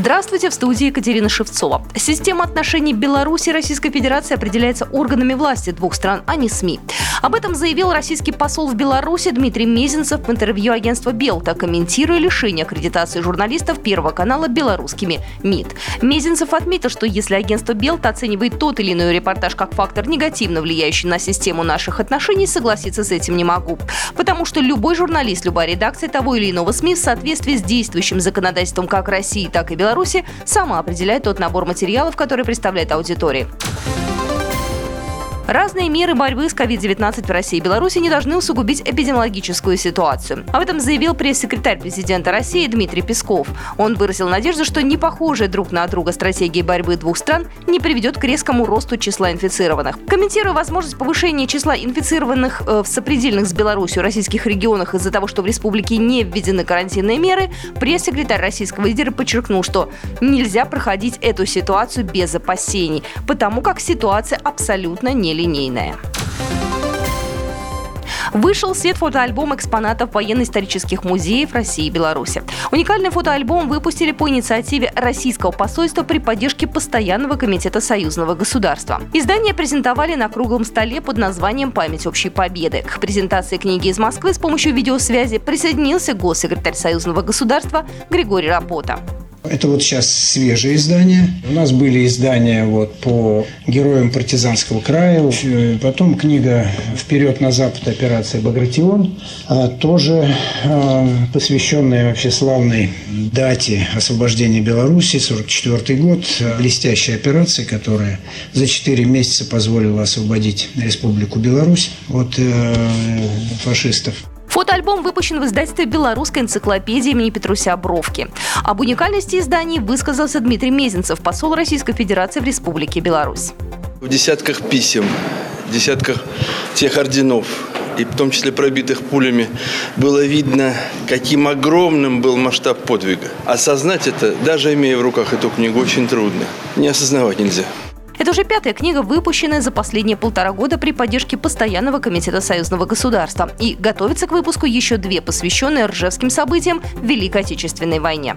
Здравствуйте, в студии Екатерина Шевцова. Система отношений Беларуси и Российской Федерации определяется органами власти двух стран, а не СМИ. Об этом заявил российский посол в Беларуси Дмитрий Мезенцев в интервью агентства «Белта», комментируя лишение аккредитации журналистов Первого канала белорусскими МИД. Мезенцев отметил, что если агентство «Белта» оценивает тот или иной репортаж как фактор, негативно влияющий на систему наших отношений, согласиться с этим не могу. Потому что любой журналист, любая редакция того или иного СМИ в соответствии с действующим законодательством как России, так и Беларуси сама определяет тот набор материалов, который представляет аудитории. Разные меры борьбы с COVID-19 в России и Беларуси не должны усугубить эпидемиологическую ситуацию. Об этом заявил пресс-секретарь президента России Дмитрий Песков. Он выразил надежду, что не похожие друг на друга стратегии борьбы двух стран не приведет к резкому росту числа инфицированных. Комментируя возможность повышения числа инфицированных э, в сопредельных с Беларусью российских регионах из-за того, что в республике не введены карантинные меры, пресс-секретарь российского лидера подчеркнул, что нельзя проходить эту ситуацию без опасений, потому как ситуация абсолютно не линейная. Вышел свет фотоальбом экспонатов военно-исторических музеев России и Беларуси. Уникальный фотоальбом выпустили по инициативе Российского посольства при поддержке Постоянного комитета союзного государства. Издание презентовали на круглом столе под названием «Память общей победы». К презентации книги из Москвы с помощью видеосвязи присоединился госсекретарь союзного государства Григорий Работа. Это вот сейчас свежее издание. У нас были издания вот по героям партизанского края. Потом книга «Вперед на запад. Операция Багратион». А, тоже а, посвященная вообще славной дате освобождения Беларуси, 44 год. Блестящая операция, которая за 4 месяца позволила освободить Республику Беларусь от э, фашистов. Фотоальбом выпущен в издательстве «Белорусская энциклопедия» имени Петруся Бровки. Об уникальности изданий высказался Дмитрий Мезенцев, посол Российской Федерации в Республике Беларусь. В десятках писем, десятках тех орденов, и в том числе пробитых пулями, было видно, каким огромным был масштаб подвига. Осознать это, даже имея в руках эту книгу, очень трудно. Не осознавать нельзя. Это уже пятая книга, выпущенная за последние полтора года при поддержке Постоянного комитета союзного государства. И готовится к выпуску еще две, посвященные ржевским событиям в Великой Отечественной войне.